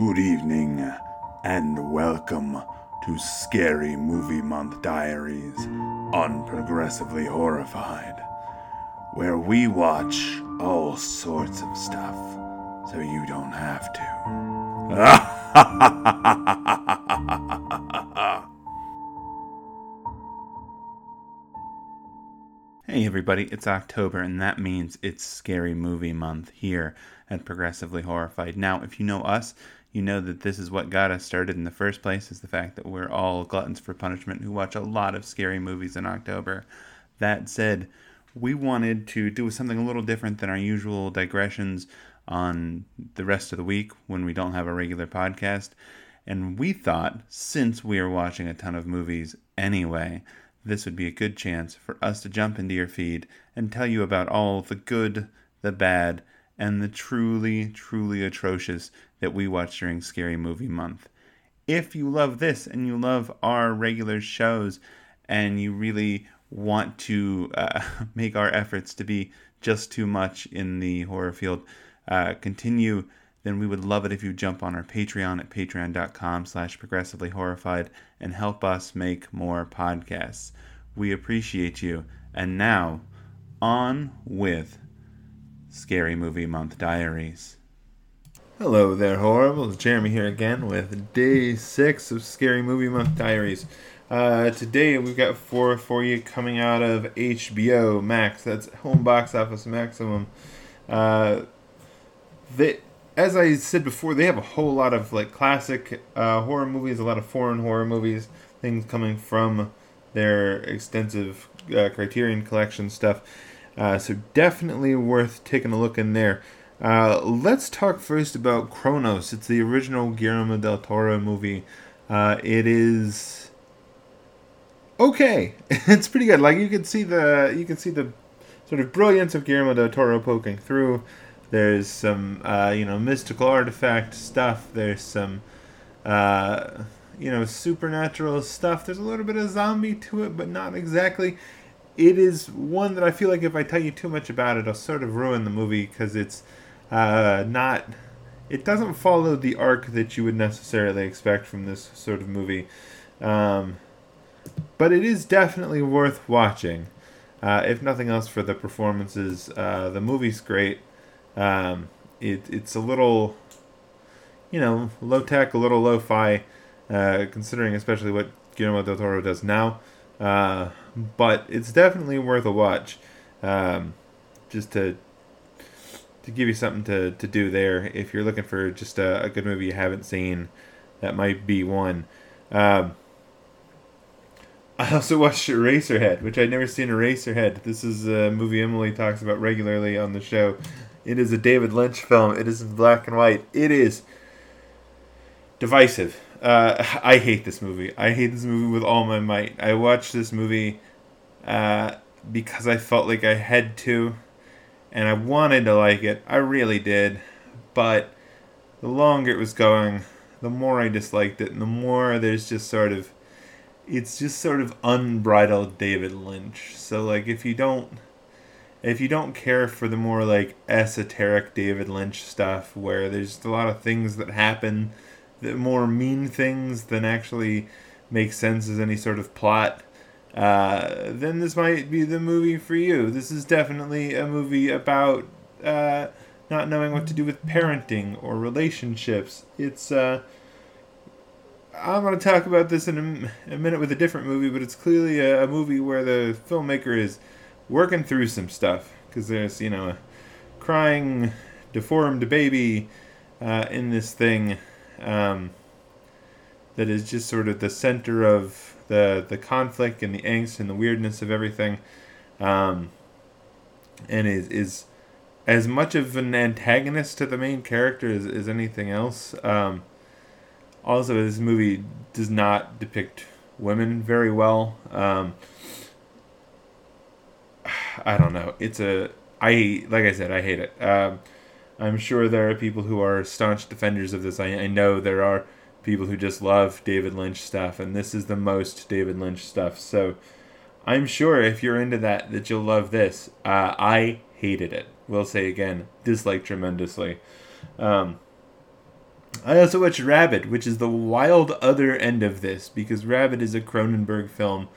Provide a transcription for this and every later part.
Good evening, and welcome to Scary Movie Month Diaries on Progressively Horrified, where we watch all sorts of stuff so you don't have to. Hey everybody, it's October, and that means it's Scary Movie Month here at Progressively Horrified. Now, if you know us, you know that this is what got us started in the first place, is the fact that we're all gluttons for punishment who watch a lot of scary movies in October. That said, we wanted to do something a little different than our usual digressions on the rest of the week when we don't have a regular podcast. And we thought, since we are watching a ton of movies anyway, this would be a good chance for us to jump into your feed and tell you about all the good, the bad, and the truly, truly atrocious that we watch during Scary Movie Month. If you love this and you love our regular shows and you really want to uh, make our efforts to be just too much in the horror field uh, continue, then we would love it if you jump on our Patreon at patreon.com slash progressively horrified and help us make more podcasts. We appreciate you. And now, on with Scary Movie Month Diaries. Hello there, horrible. Jeremy here again with day six of Scary Movie Month Diaries. Uh, today we've got four for you coming out of HBO Max. That's Home Box Office Maximum. Uh, they as I said before, they have a whole lot of like classic uh, horror movies, a lot of foreign horror movies, things coming from their extensive uh, Criterion Collection stuff. Uh, so definitely worth taking a look in there. Uh, let's talk first about Cronos. It's the original Guillermo del Toro movie. Uh, it is okay. it's pretty good. Like you can see the you can see the sort of brilliance of Guillermo del Toro poking through. There's some, uh, you know, mystical artifact stuff. There's some, uh, you know, supernatural stuff. There's a little bit of zombie to it, but not exactly. It is one that I feel like if I tell you too much about it, I'll sort of ruin the movie because it's uh, not. It doesn't follow the arc that you would necessarily expect from this sort of movie. Um, but it is definitely worth watching. Uh, if nothing else, for the performances. Uh, the movie's great. Um, it, it's a little, you know, low tech, a little lo fi, uh, considering especially what Guillermo del Toro does now. Uh, but it's definitely worth a watch. Um, just to to give you something to, to do there if you're looking for just a, a good movie you haven't seen that might be one um, I also watched Eraserhead, which I'd never seen Eraserhead. This is a movie Emily talks about regularly on the show. It is a David Lynch film. It is in black and white. It is divisive. Uh, I hate this movie. I hate this movie with all my might. I watched this movie uh, because I felt like I had to, and I wanted to like it. I really did, but the longer it was going, the more I disliked it, and the more there's just sort of, it's just sort of unbridled David Lynch. So like, if you don't if you don't care for the more like esoteric David Lynch stuff, where there's a lot of things that happen more mean things than actually make sense as any sort of plot, uh, then this might be the movie for you. This is definitely a movie about uh, not knowing what to do with parenting or relationships. It's uh, I'm going to talk about this in a, a, minute with a different movie, but it's clearly a, a movie where the filmmaker is working through some stuff because there's you know a crying deformed baby uh, in this thing um, that is just sort of the center of the the conflict and the angst and the weirdness of everything um, and is is as much of an antagonist to the main character as, as anything else um, also this movie does not depict women very well um, I don't know. It's a I like I said I hate it. Um, I'm sure there are people who are staunch defenders of this. I, I know there are people who just love David Lynch stuff, and this is the most David Lynch stuff. So I'm sure if you're into that, that you'll love this. Uh, I hated it. We'll say again, dislike tremendously. Um, I also watched Rabid, which is the wild other end of this because Rabid is a Cronenberg film,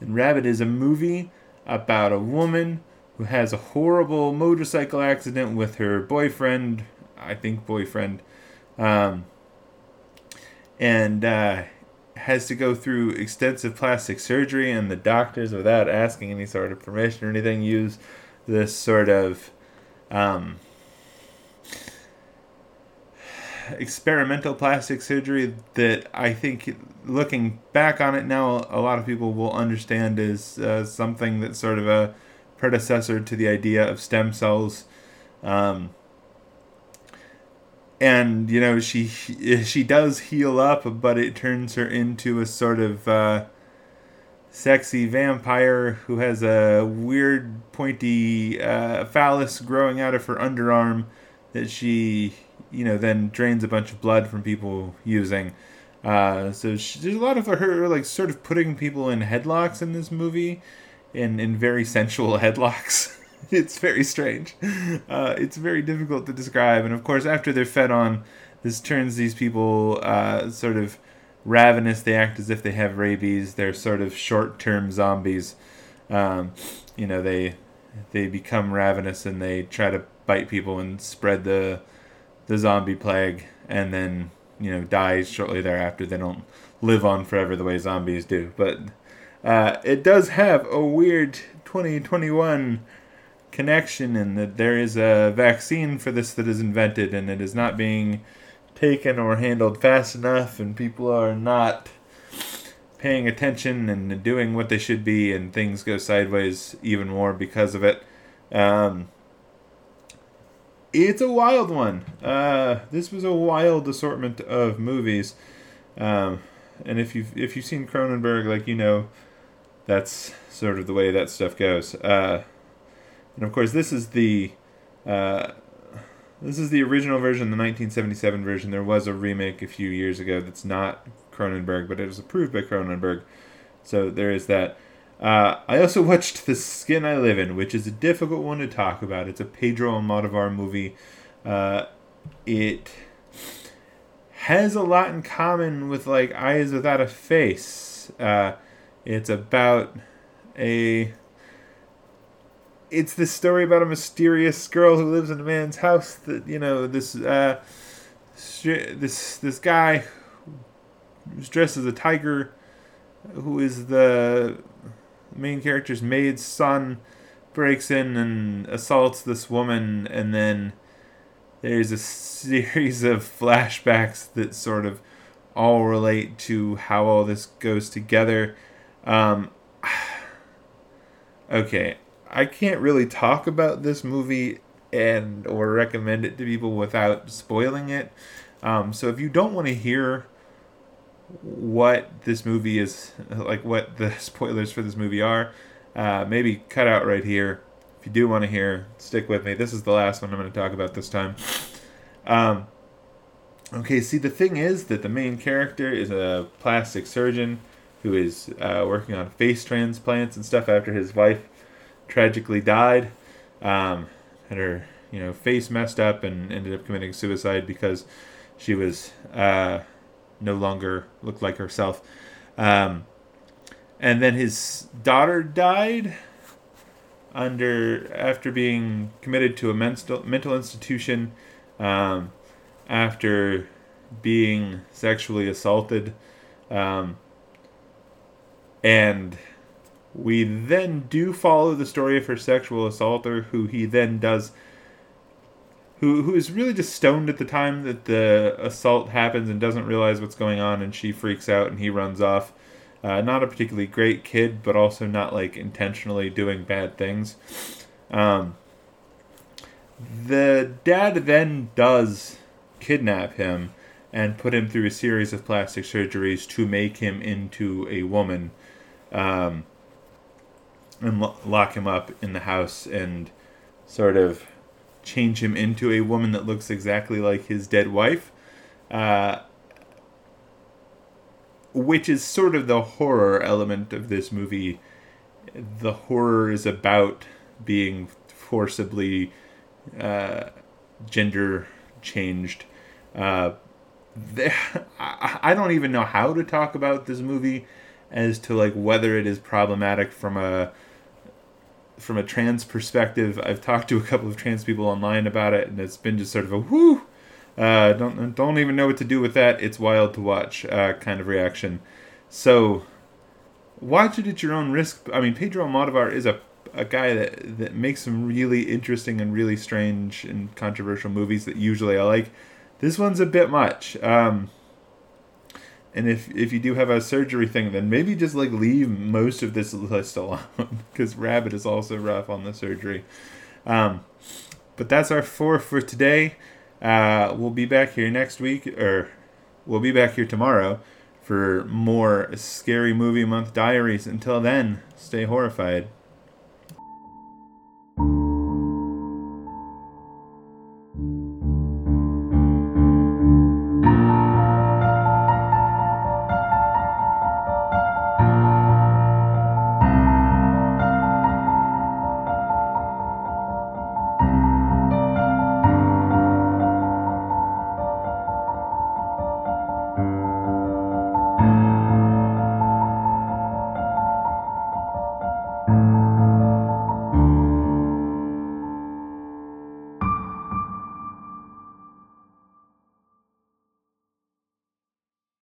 and Rabid is a movie about a woman who has a horrible motorcycle accident with her boyfriend, I think boyfriend, um, and uh, has to go through extensive plastic surgery, and the doctors, without asking any sort of permission or anything, use this sort of um, experimental plastic surgery that I think, looking back on it now, a lot of people will understand is uh, something that's sort of a predecessor to the idea of stem cells. Um, and you know she she does heal up, but it turns her into a sort of uh, sexy vampire who has a weird pointy uh, phallus growing out of her underarm that she you know then drains a bunch of blood from people using. Uh, so she, there's a lot of her like sort of putting people in headlocks in this movie, in in very sensual headlocks. it's very strange. Uh, it's very difficult to describe, and of course, after they're fed on, this turns these people uh, sort of ravenous. They act as if they have rabies. They're sort of short-term zombies. Um, you know, they they become ravenous and they try to bite people and spread the the zombie plague, and then you know die shortly thereafter. They don't live on forever the way zombies do, but uh, it does have a weird 2021 connection in that there is a vaccine for this that is invented, and it is not being taken or handled fast enough, and people are not paying attention and doing what they should be, and things go sideways even more because of it. Um, it's a wild one. Uh, this was a wild assortment of movies, um, and if you've if you've seen Cronenberg, like you know, that's sort of the way that stuff goes. Uh, and of course, this is the uh, this is the original version, the 1977 version. There was a remake a few years ago that's not Cronenberg, but it was approved by Cronenberg. So there is that. Uh, I also watched The Skin I Live In, which is a difficult one to talk about. It's a Pedro Almodovar movie. Uh, it has a lot in common with like Eyes Without a Face. Uh, it's about a. It's this story about a mysterious girl who lives in a man's house. That you know this uh, this this guy who's dressed as a tiger, who is the main character's maid's son breaks in and assaults this woman, and then there's a series of flashbacks that sort of all relate to how all this goes together. Um, okay, I can't really talk about this movie and or recommend it to people without spoiling it. Um, so if you don't want to hear what this movie is like what the spoilers for this movie are uh, maybe cut out right here. If you do want to hear stick with me. This is the last one i'm going to talk about this time. Um, okay see the thing is that the main character is a plastic surgeon who is uh, working on face transplants and stuff after his wife tragically died um, had her you know face messed up and ended up committing suicide because she was uh, no longer looked like herself. Um, and then his daughter died under after being committed to a mental mental institution um, after being sexually assaulted um, and we then do follow the story of her sexual assaulter who he then does who who is really just stoned at the time that the assault happens and doesn't realize what's going on, and she freaks out and he runs off. Uh, not a particularly great kid, but also not like intentionally doing bad things. Um, the dad then does kidnap him and put him through a series of plastic surgeries to make him into a woman um, and lo- lock him up in the house and sort of change him into a woman that looks exactly like his dead wife. Uh, which is sort of the horror element of this movie. The horror is about being forcibly uh, gender changed. Uh, there, I, I don't even know how to talk about this movie as to like whether it is problematic from a from a trans perspective. I've talked to a couple of trans people online about it, and it's been just sort of a whoo. Uh, don't don't even know what to do with that. It's wild to watch uh, kind of reaction. So watch it at your own risk. I mean, Pedro Almodovar is a a guy that that makes some really interesting and really strange and controversial movies that usually I like. This one's a bit much. Um, and if if you do have a surgery thing, then maybe just like leave most of this list alone because Rabid is also rough on the surgery. Um, but that's our four for today. Uh, we'll be back here next week, or we'll be back here tomorrow for more scary movie month diaries. Until then, stay horrified.